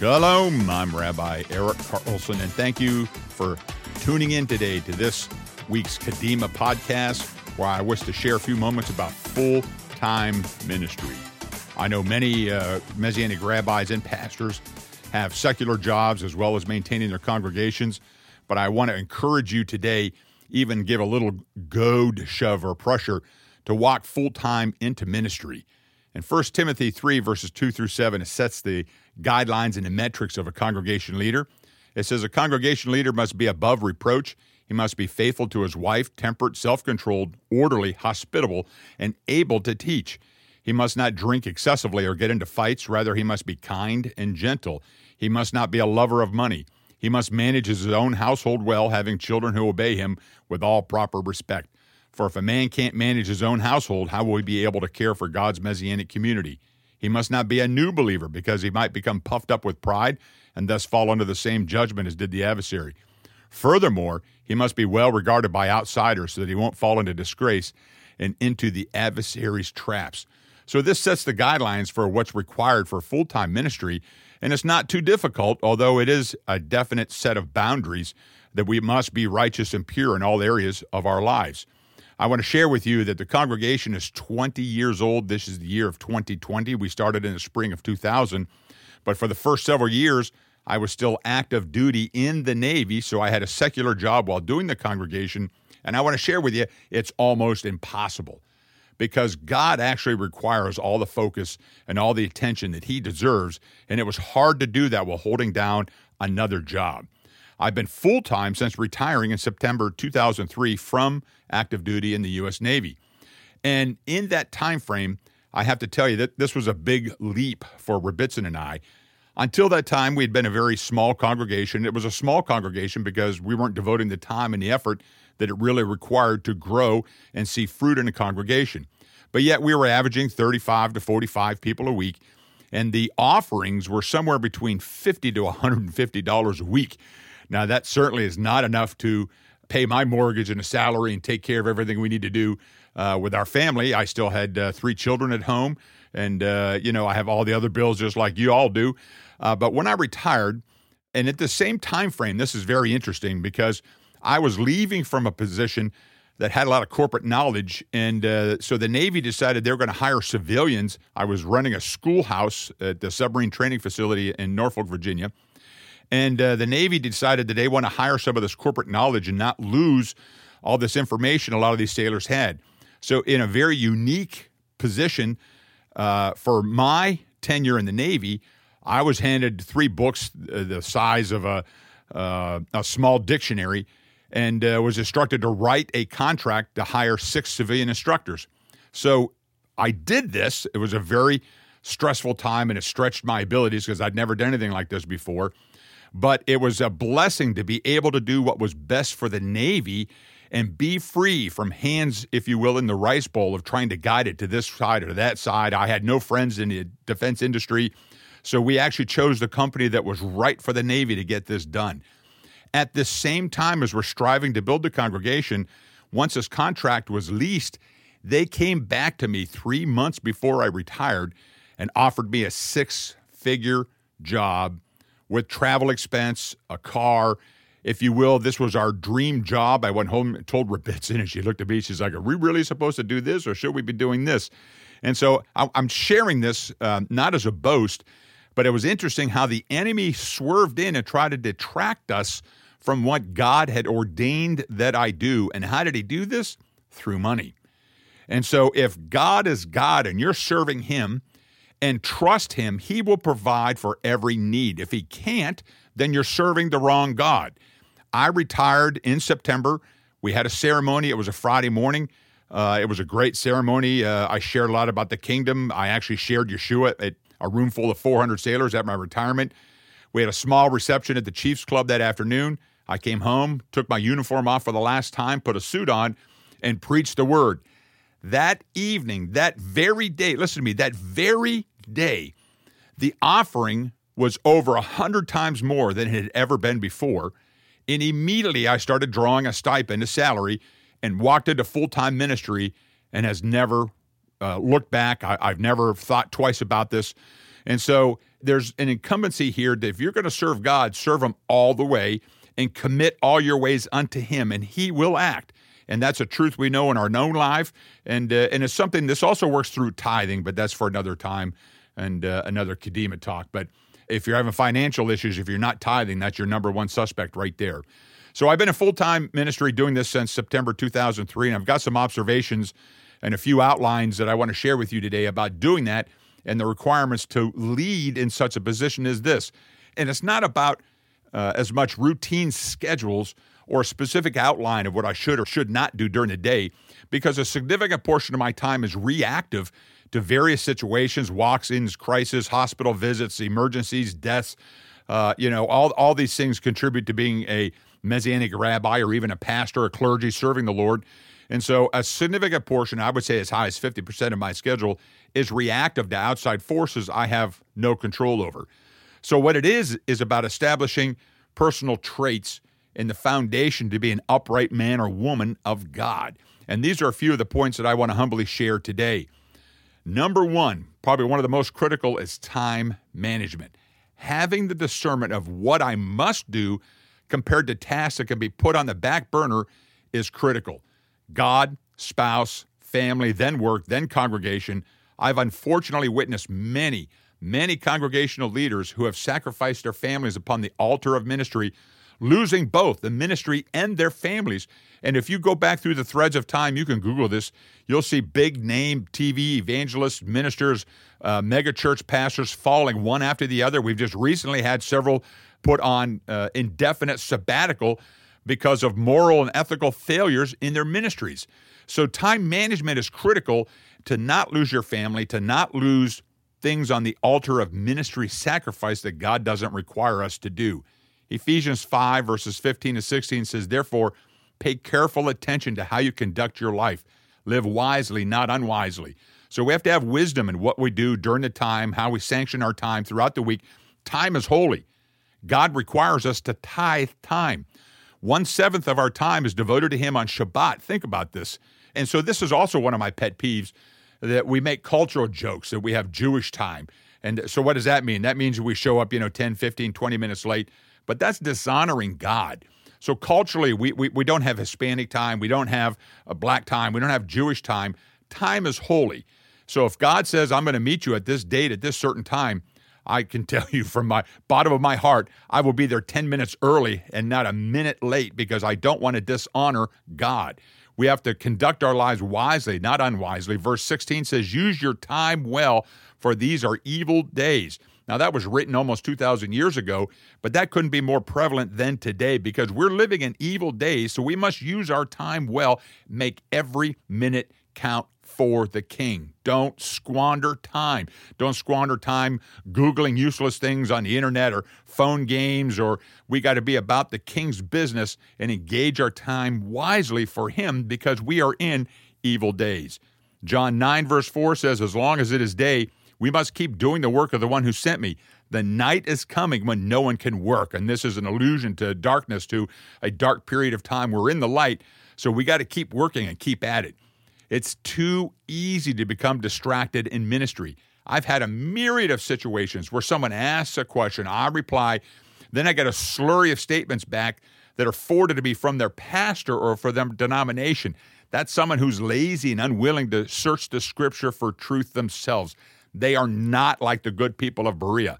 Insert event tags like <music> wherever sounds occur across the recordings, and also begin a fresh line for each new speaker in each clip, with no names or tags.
Shalom. I'm Rabbi Eric Carlson, and thank you for tuning in today to this week's Kadima podcast, where I wish to share a few moments about full time ministry. I know many uh, Messianic rabbis and pastors have secular jobs as well as maintaining their congregations, but I want to encourage you today, even give a little goad, shove, or pressure to walk full time into ministry. In 1 Timothy 3, verses 2 through 7, it sets the guidelines and the metrics of a congregation leader. It says a congregation leader must be above reproach. He must be faithful to his wife, temperate, self controlled, orderly, hospitable, and able to teach. He must not drink excessively or get into fights. Rather, he must be kind and gentle. He must not be a lover of money. He must manage his own household well, having children who obey him with all proper respect. For if a man can't manage his own household, how will he be able to care for God's messianic community? He must not be a new believer because he might become puffed up with pride and thus fall under the same judgment as did the adversary. Furthermore, he must be well regarded by outsiders so that he won't fall into disgrace and into the adversary's traps. So, this sets the guidelines for what's required for full time ministry, and it's not too difficult, although it is a definite set of boundaries that we must be righteous and pure in all areas of our lives. I want to share with you that the congregation is 20 years old. This is the year of 2020. We started in the spring of 2000. But for the first several years, I was still active duty in the Navy, so I had a secular job while doing the congregation. And I want to share with you, it's almost impossible because God actually requires all the focus and all the attention that He deserves. And it was hard to do that while holding down another job. I've been full time since retiring in September 2003 from active duty in the U.S. Navy. And in that time frame, I have to tell you that this was a big leap for Rebbitzin and I. Until that time, we had been a very small congregation. It was a small congregation because we weren't devoting the time and the effort that it really required to grow and see fruit in a congregation. But yet, we were averaging 35 to 45 people a week, and the offerings were somewhere between 50 to $150 a week. Now, that certainly is not enough to pay my mortgage and a salary and take care of everything we need to do uh, with our family. I still had uh, three children at home, and uh, you know I have all the other bills just like you all do. Uh, but when I retired, and at the same time frame, this is very interesting because I was leaving from a position that had a lot of corporate knowledge, and uh, so the Navy decided they were going to hire civilians. I was running a schoolhouse at the submarine training facility in Norfolk, Virginia and uh, the Navy decided that they want to hire some of this corporate knowledge and not lose all this information a lot of these sailors had. So, in a very unique position uh, for my tenure in the Navy, I was handed three books uh, the size of a, uh, a small dictionary and uh, was instructed to write a contract to hire six civilian instructors. So, I did this. It was a very stressful time and it stretched my abilities because I'd never done anything like this before but it was a blessing to be able to do what was best for the Navy and be free from hands, if you will, in the rice bowl of trying to guide it to this side or that side. I had no friends in the defense industry, so we actually chose the company that was right for the Navy to get this done. At the same time as we're striving to build the congregation, once this contract was leased, they came back to me three months before I retired and offered me a six figure job with travel expense, a car, if you will. This was our dream job. I went home and told Rebbitzin, and she looked at me. She's like, Are we really supposed to do this, or should we be doing this? And so I'm sharing this uh, not as a boast, but it was interesting how the enemy swerved in and tried to detract us from what God had ordained that I do. And how did he do this? Through money. And so if God is God and you're serving him, and trust Him, He will provide for every need. If He can't, then you're serving the wrong God. I retired in September. We had a ceremony. It was a Friday morning. Uh, it was a great ceremony. Uh, I shared a lot about the kingdom. I actually shared Yeshua at a room full of 400 sailors at my retirement. We had a small reception at the Chiefs Club that afternoon. I came home, took my uniform off for the last time, put a suit on, and preached the word. That evening, that very day, listen to me, that very day, the offering was over a hundred times more than it had ever been before. And immediately I started drawing a stipend, a salary, and walked into full time ministry and has never uh, looked back. I, have never thought twice about this. And so there's an incumbency here that if you're going to serve God, serve Him all the way and commit all your ways unto Him, and He will act. And that's a truth we know in our known life. And, uh, and it's something, this also works through tithing, but that's for another time and uh, another Kadima talk. But if you're having financial issues, if you're not tithing, that's your number one suspect right there. So I've been in full time ministry doing this since September 2003, and I've got some observations and a few outlines that I want to share with you today about doing that and the requirements to lead in such a position as this. And it's not about uh, as much routine schedules or a specific outline of what I should or should not do during the day, because a significant portion of my time is reactive to various situations, walks-ins, crisis, hospital visits, emergencies, deaths. Uh, you know, all all these things contribute to being a messianic rabbi or even a pastor, a clergy serving the Lord. And so, a significant portion, I would say as high as 50% of my schedule, is reactive to outside forces I have no control over. So, what it is, is about establishing personal traits in the foundation to be an upright man or woman of God. And these are a few of the points that I want to humbly share today. Number one, probably one of the most critical, is time management. Having the discernment of what I must do compared to tasks that can be put on the back burner is critical. God, spouse, family, then work, then congregation. I've unfortunately witnessed many, many congregational leaders who have sacrificed their families upon the altar of ministry, losing both the ministry and their families. And if you go back through the threads of time, you can Google this. You'll see big name TV evangelists, ministers, uh, mega church pastors falling one after the other. We've just recently had several put on uh, indefinite sabbatical because of moral and ethical failures in their ministries. So, time management is critical to not lose your family, to not lose things on the altar of ministry sacrifice that God doesn't require us to do. Ephesians 5, verses 15 to 16 says, Therefore, pay careful attention to how you conduct your life. Live wisely, not unwisely. So we have to have wisdom in what we do during the time, how we sanction our time throughout the week. Time is holy. God requires us to tithe time. One seventh of our time is devoted to Him on Shabbat. Think about this. And so, this is also one of my pet peeves that we make cultural jokes that we have Jewish time. And so, what does that mean? That means we show up, you know, 10, 15, 20 minutes late, but that's dishonoring God. So, culturally, we, we, we don't have Hispanic time, we don't have a black time, we don't have Jewish time. Time is holy. So, if God says, I'm going to meet you at this date at this certain time, I can <laughs> tell you from my bottom of my heart, I will be there 10 minutes early and not a minute late because I don't want to dishonor God. We have to conduct our lives wisely, not unwisely. Verse 16 says, Use your time well, for these are evil days. Now, that was written almost 2,000 years ago, but that couldn't be more prevalent than today because we're living in evil days, so we must use our time well, make every minute count for the king. Don't squander time. Don't squander time Googling useless things on the internet or phone games, or we got to be about the king's business and engage our time wisely for him because we are in evil days. John 9, verse 4 says, As long as it is day, we must keep doing the work of the one who sent me. The night is coming when no one can work. And this is an allusion to darkness, to a dark period of time. We're in the light, so we got to keep working and keep at it. It's too easy to become distracted in ministry. I've had a myriad of situations where someone asks a question, I reply, then I get a slurry of statements back that are forwarded to me from their pastor or for their denomination. That's someone who's lazy and unwilling to search the scripture for truth themselves. They are not like the good people of Berea.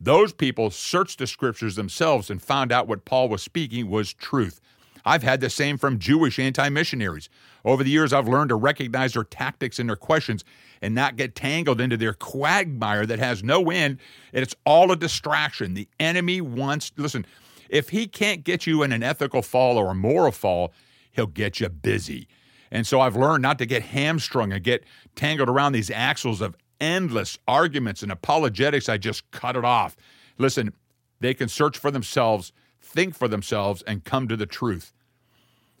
Those people searched the scriptures themselves and found out what Paul was speaking was truth. I've had the same from Jewish anti missionaries. Over the years, I've learned to recognize their tactics and their questions and not get tangled into their quagmire that has no end. And it's all a distraction. The enemy wants, listen, if he can't get you in an ethical fall or a moral fall, he'll get you busy. And so I've learned not to get hamstrung and get tangled around these axles of endless arguments and apologetics. I just cut it off. Listen, they can search for themselves think for themselves, and come to the truth.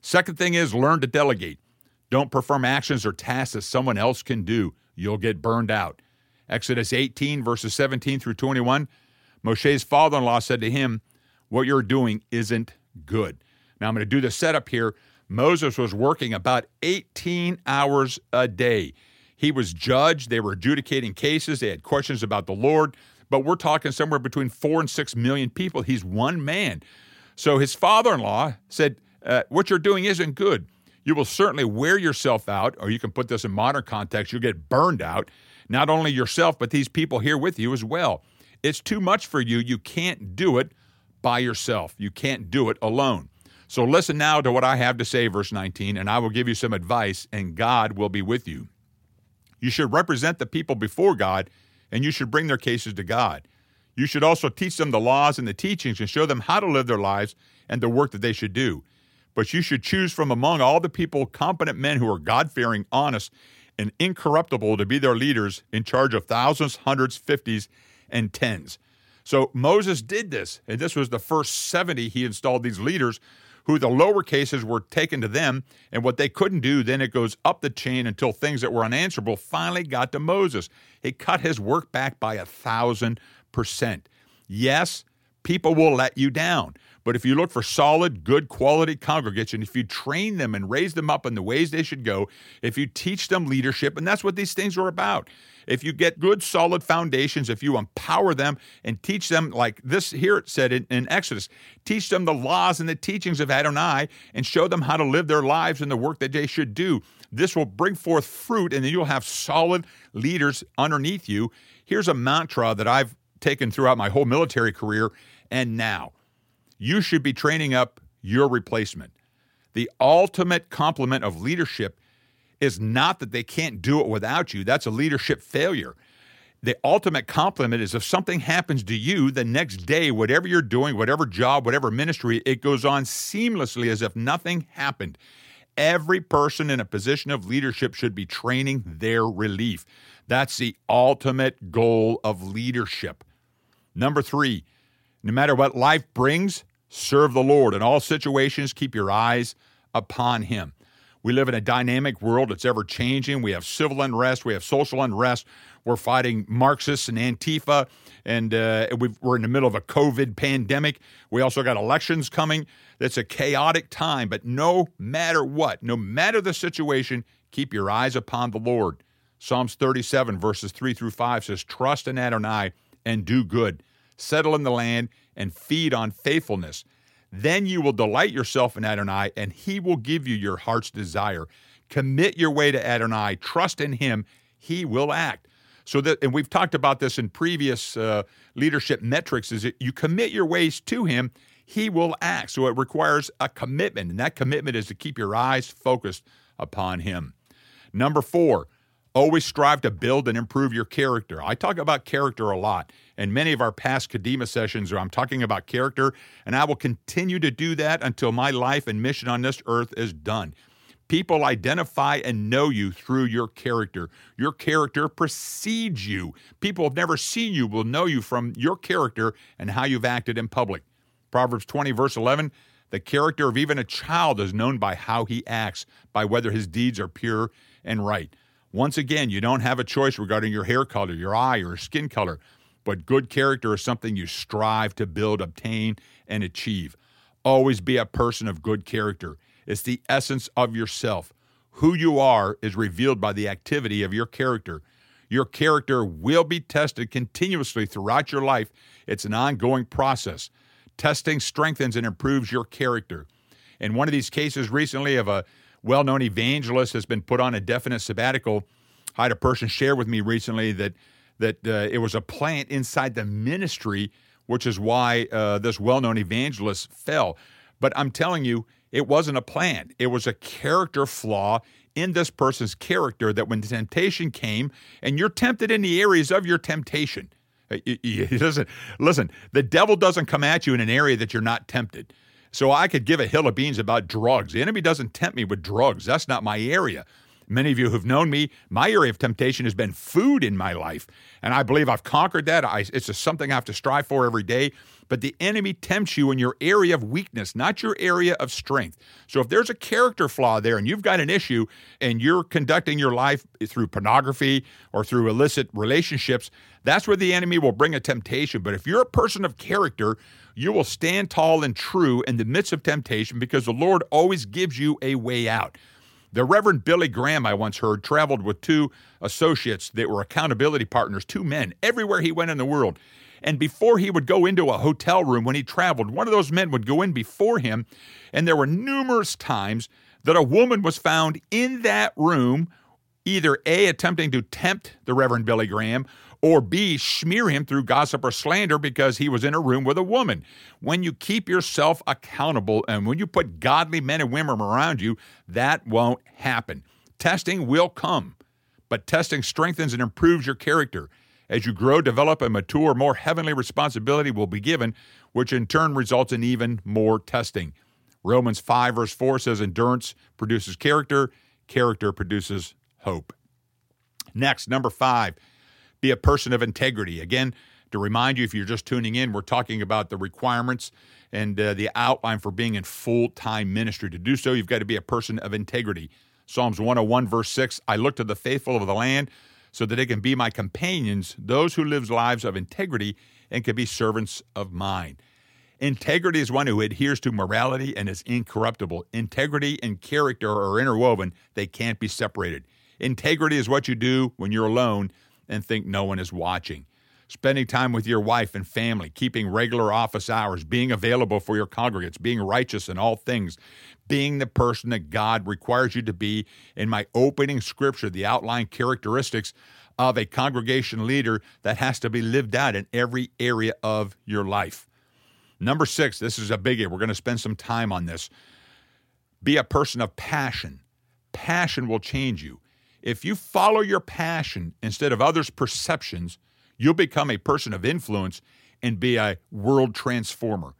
Second thing is learn to delegate. Don't perform actions or tasks that someone else can do. You'll get burned out. Exodus 18, verses 17 through 21. Moshe's father in law said to him, What you're doing isn't good. Now I'm going to do the setup here. Moses was working about 18 hours a day. He was judged. They were adjudicating cases. They had questions about the Lord. But we're talking somewhere between four and six million people. He's one man. So his father in law said, uh, What you're doing isn't good. You will certainly wear yourself out, or you can put this in modern context, you'll get burned out. Not only yourself, but these people here with you as well. It's too much for you. You can't do it by yourself. You can't do it alone. So listen now to what I have to say, verse 19, and I will give you some advice, and God will be with you. You should represent the people before God, and you should bring their cases to God. You should also teach them the laws and the teachings and show them how to live their lives and the work that they should do. But you should choose from among all the people competent men who are God fearing, honest, and incorruptible to be their leaders in charge of thousands, hundreds, fifties, and tens. So Moses did this, and this was the first 70 he installed these leaders who the lower cases were taken to them, and what they couldn't do, then it goes up the chain until things that were unanswerable finally got to Moses. He cut his work back by a thousand percent. Yes, people will let you down. But if you look for solid, good quality congregation, if you train them and raise them up in the ways they should go, if you teach them leadership, and that's what these things are about. If you get good, solid foundations, if you empower them and teach them, like this here it said in, in Exodus, teach them the laws and the teachings of Adonai and show them how to live their lives and the work that they should do. This will bring forth fruit, and then you'll have solid leaders underneath you. Here's a mantra that I've taken throughout my whole military career and now you should be training up your replacement. The ultimate complement of leadership is not that they can't do it without you. That's a leadership failure. The ultimate compliment is if something happens to you the next day, whatever you're doing, whatever job, whatever ministry, it goes on seamlessly as if nothing happened. Every person in a position of leadership should be training their relief. That's the ultimate goal of leadership. Number three, no matter what life brings, serve the Lord. In all situations, keep your eyes upon Him. We live in a dynamic world. It's ever changing. We have civil unrest. We have social unrest. We're fighting Marxists and Antifa, and uh, we are in the middle of a COVID pandemic. We also got elections coming. That's a chaotic time. But no matter what, no matter the situation, keep your eyes upon the Lord. Psalms 37, verses 3 through 5 says, Trust in Adonai and do good settle in the land, and feed on faithfulness. Then you will delight yourself in Adonai, and he will give you your heart's desire. Commit your way to Adonai, trust in him, he will act. So that, and we've talked about this in previous uh, leadership metrics, is that you commit your ways to him, he will act. So it requires a commitment, and that commitment is to keep your eyes focused upon him. Number four, always strive to build and improve your character. I talk about character a lot and many of our past Kadima sessions where I'm talking about character, and I will continue to do that until my life and mission on this earth is done. People identify and know you through your character. Your character precedes you. People have never seen you will know you from your character and how you've acted in public. Proverbs 20, verse 11 The character of even a child is known by how he acts, by whether his deeds are pure and right. Once again, you don't have a choice regarding your hair color, your eye, or skin color. But good character is something you strive to build, obtain, and achieve. Always be a person of good character. It's the essence of yourself. Who you are is revealed by the activity of your character. Your character will be tested continuously throughout your life. It's an ongoing process. Testing strengthens and improves your character. In one of these cases recently of a well known evangelist has been put on a definite sabbatical, I had a person share with me recently that that uh, it was a plant inside the ministry, which is why uh, this well known evangelist fell. But I'm telling you, it wasn't a plant, it was a character flaw in this person's character that when temptation came, and you're tempted in the areas of your temptation. Uh, he <laughs> doesn't listen. The devil doesn't come at you in an area that you're not tempted. So I could give a hill of beans about drugs. The enemy doesn't tempt me with drugs. That's not my area. Many of you who've known me, my area of temptation has been food in my life. And I believe I've conquered that. I, it's just something I have to strive for every day. But the enemy tempts you in your area of weakness, not your area of strength. So if there's a character flaw there and you've got an issue and you're conducting your life through pornography or through illicit relationships, that's where the enemy will bring a temptation. But if you're a person of character, you will stand tall and true in the midst of temptation because the Lord always gives you a way out. The Reverend Billy Graham, I once heard, traveled with two associates that were accountability partners, two men, everywhere he went in the world. And before he would go into a hotel room when he traveled, one of those men would go in before him. And there were numerous times that a woman was found in that room, either A, attempting to tempt the Reverend Billy Graham, or B, smear him through gossip or slander because he was in a room with a woman. When you keep yourself accountable and when you put godly men and women around you, that won't happen. Testing will come, but testing strengthens and improves your character. As you grow, develop, and mature, more heavenly responsibility will be given, which in turn results in even more testing. Romans 5, verse 4 says, Endurance produces character, character produces hope. Next, number five, be a person of integrity. Again, to remind you, if you're just tuning in, we're talking about the requirements and uh, the outline for being in full time ministry. To do so, you've got to be a person of integrity. Psalms 101, verse 6 I look to the faithful of the land so that they can be my companions, those who live lives of integrity and can be servants of mine. Integrity is one who adheres to morality and is incorruptible. Integrity and character are interwoven, they can't be separated. Integrity is what you do when you're alone and think no one is watching. Spending time with your wife and family, keeping regular office hours, being available for your congregants, being righteous in all things, being the person that God requires you to be. In my opening scripture, the outline characteristics of a congregation leader that has to be lived out in every area of your life. Number six, this is a biggie. We're going to spend some time on this. Be a person of passion. Passion will change you. If you follow your passion instead of others' perceptions, you'll become a person of influence and be a world transformer.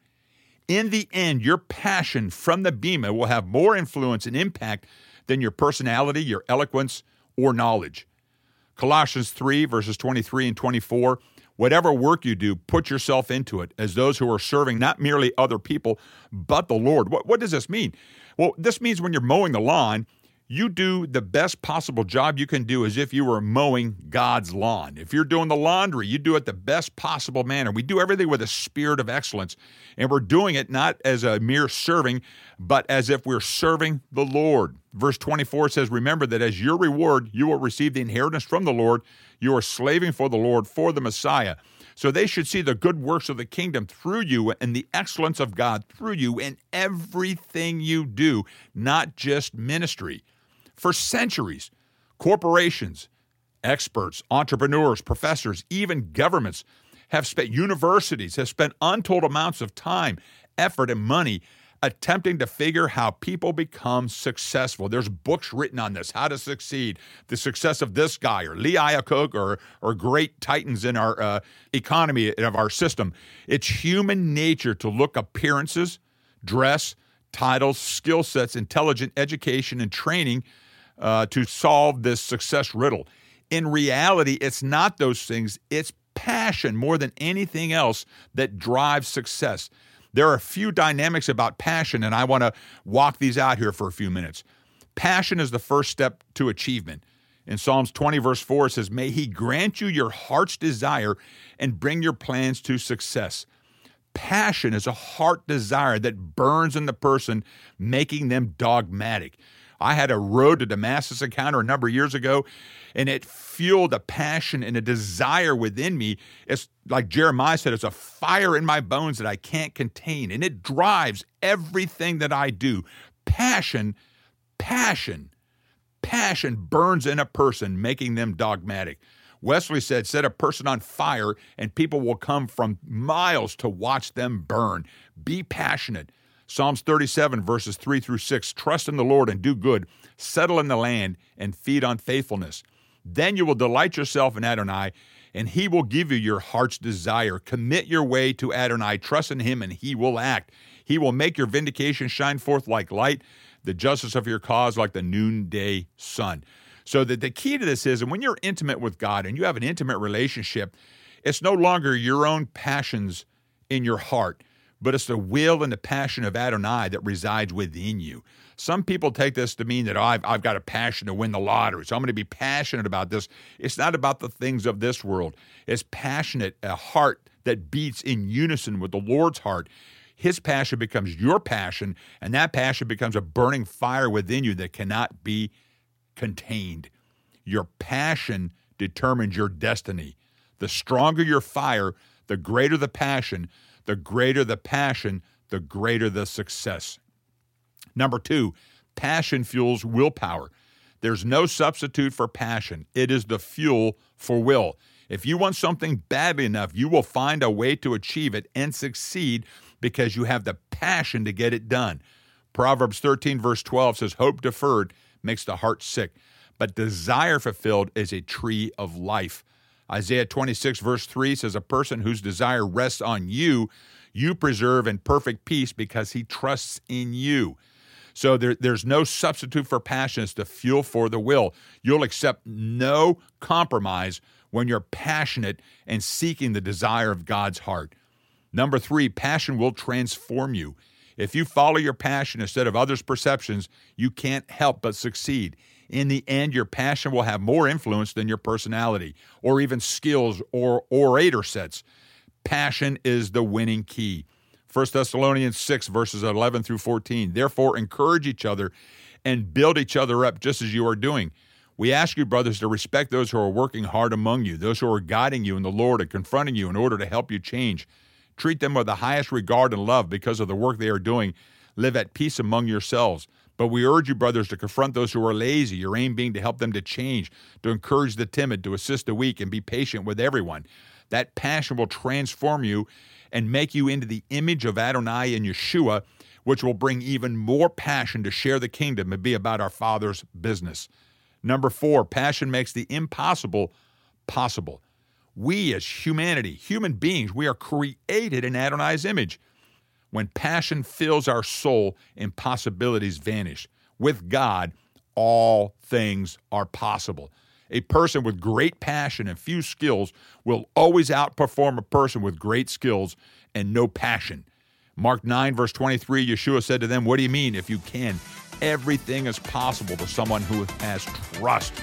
In the end, your passion from the Bema will have more influence and impact than your personality, your eloquence, or knowledge. Colossians 3, verses 23 and 24 Whatever work you do, put yourself into it as those who are serving not merely other people, but the Lord. What, what does this mean? Well, this means when you're mowing the lawn, you do the best possible job you can do as if you were mowing God's lawn. If you're doing the laundry, you do it the best possible manner. We do everything with a spirit of excellence, and we're doing it not as a mere serving, but as if we're serving the Lord. Verse 24 says, Remember that as your reward, you will receive the inheritance from the Lord. You are slaving for the Lord, for the Messiah. So they should see the good works of the kingdom through you and the excellence of God through you in everything you do, not just ministry. For centuries, corporations, experts, entrepreneurs, professors, even governments have spent, universities have spent untold amounts of time, effort, and money attempting to figure how people become successful. There's books written on this, how to succeed, the success of this guy or Lee Iacocca or, or great titans in our uh, economy of our system. It's human nature to look appearances, dress, titles, skill sets, intelligent education, and training uh, to solve this success riddle. In reality, it's not those things, it's passion more than anything else that drives success. There are a few dynamics about passion, and I want to walk these out here for a few minutes. Passion is the first step to achievement. In Psalms 20, verse 4, it says, May He grant you your heart's desire and bring your plans to success. Passion is a heart desire that burns in the person, making them dogmatic. I had a road to Damascus encounter a number of years ago, and it fueled a passion and a desire within me. It's like Jeremiah said, it's a fire in my bones that I can't contain, and it drives everything that I do. Passion, passion, passion burns in a person, making them dogmatic. Wesley said, Set a person on fire, and people will come from miles to watch them burn. Be passionate. Psalms 37, verses 3 through 6 Trust in the Lord and do good, settle in the land, and feed on faithfulness. Then you will delight yourself in Adonai, and he will give you your heart's desire. Commit your way to Adonai, trust in him, and he will act. He will make your vindication shine forth like light, the justice of your cause like the noonday sun. So that the key to this is, and when you're intimate with God and you have an intimate relationship, it's no longer your own passions in your heart but it's the will and the passion of Adonai that resides within you. Some people take this to mean that oh, I've, I've got a passion to win the lottery, so I'm going to be passionate about this. It's not about the things of this world. It's passionate, a heart that beats in unison with the Lord's heart. His passion becomes your passion, and that passion becomes a burning fire within you that cannot be contained. Your passion determines your destiny. The stronger your fire, the greater the passion. The greater the passion, the greater the success. Number two, passion fuels willpower. There's no substitute for passion, it is the fuel for will. If you want something badly enough, you will find a way to achieve it and succeed because you have the passion to get it done. Proverbs 13, verse 12 says, Hope deferred makes the heart sick, but desire fulfilled is a tree of life. Isaiah 26, verse 3 says, A person whose desire rests on you, you preserve in perfect peace because he trusts in you. So there, there's no substitute for passion. It's the fuel for the will. You'll accept no compromise when you're passionate and seeking the desire of God's heart. Number three, passion will transform you. If you follow your passion instead of others' perceptions, you can't help but succeed. In the end, your passion will have more influence than your personality or even skills or orator sets. Passion is the winning key. 1 Thessalonians 6, verses 11 through 14. Therefore, encourage each other and build each other up just as you are doing. We ask you, brothers, to respect those who are working hard among you, those who are guiding you in the Lord and confronting you in order to help you change. Treat them with the highest regard and love because of the work they are doing. Live at peace among yourselves. But we urge you, brothers, to confront those who are lazy, your aim being to help them to change, to encourage the timid, to assist the weak, and be patient with everyone. That passion will transform you and make you into the image of Adonai and Yeshua, which will bring even more passion to share the kingdom and be about our Father's business. Number four, passion makes the impossible possible. We, as humanity, human beings, we are created in Adonai's image. When passion fills our soul, impossibilities vanish. With God, all things are possible. A person with great passion and few skills will always outperform a person with great skills and no passion. Mark 9, verse 23, Yeshua said to them, What do you mean? If you can, everything is possible to someone who has trust.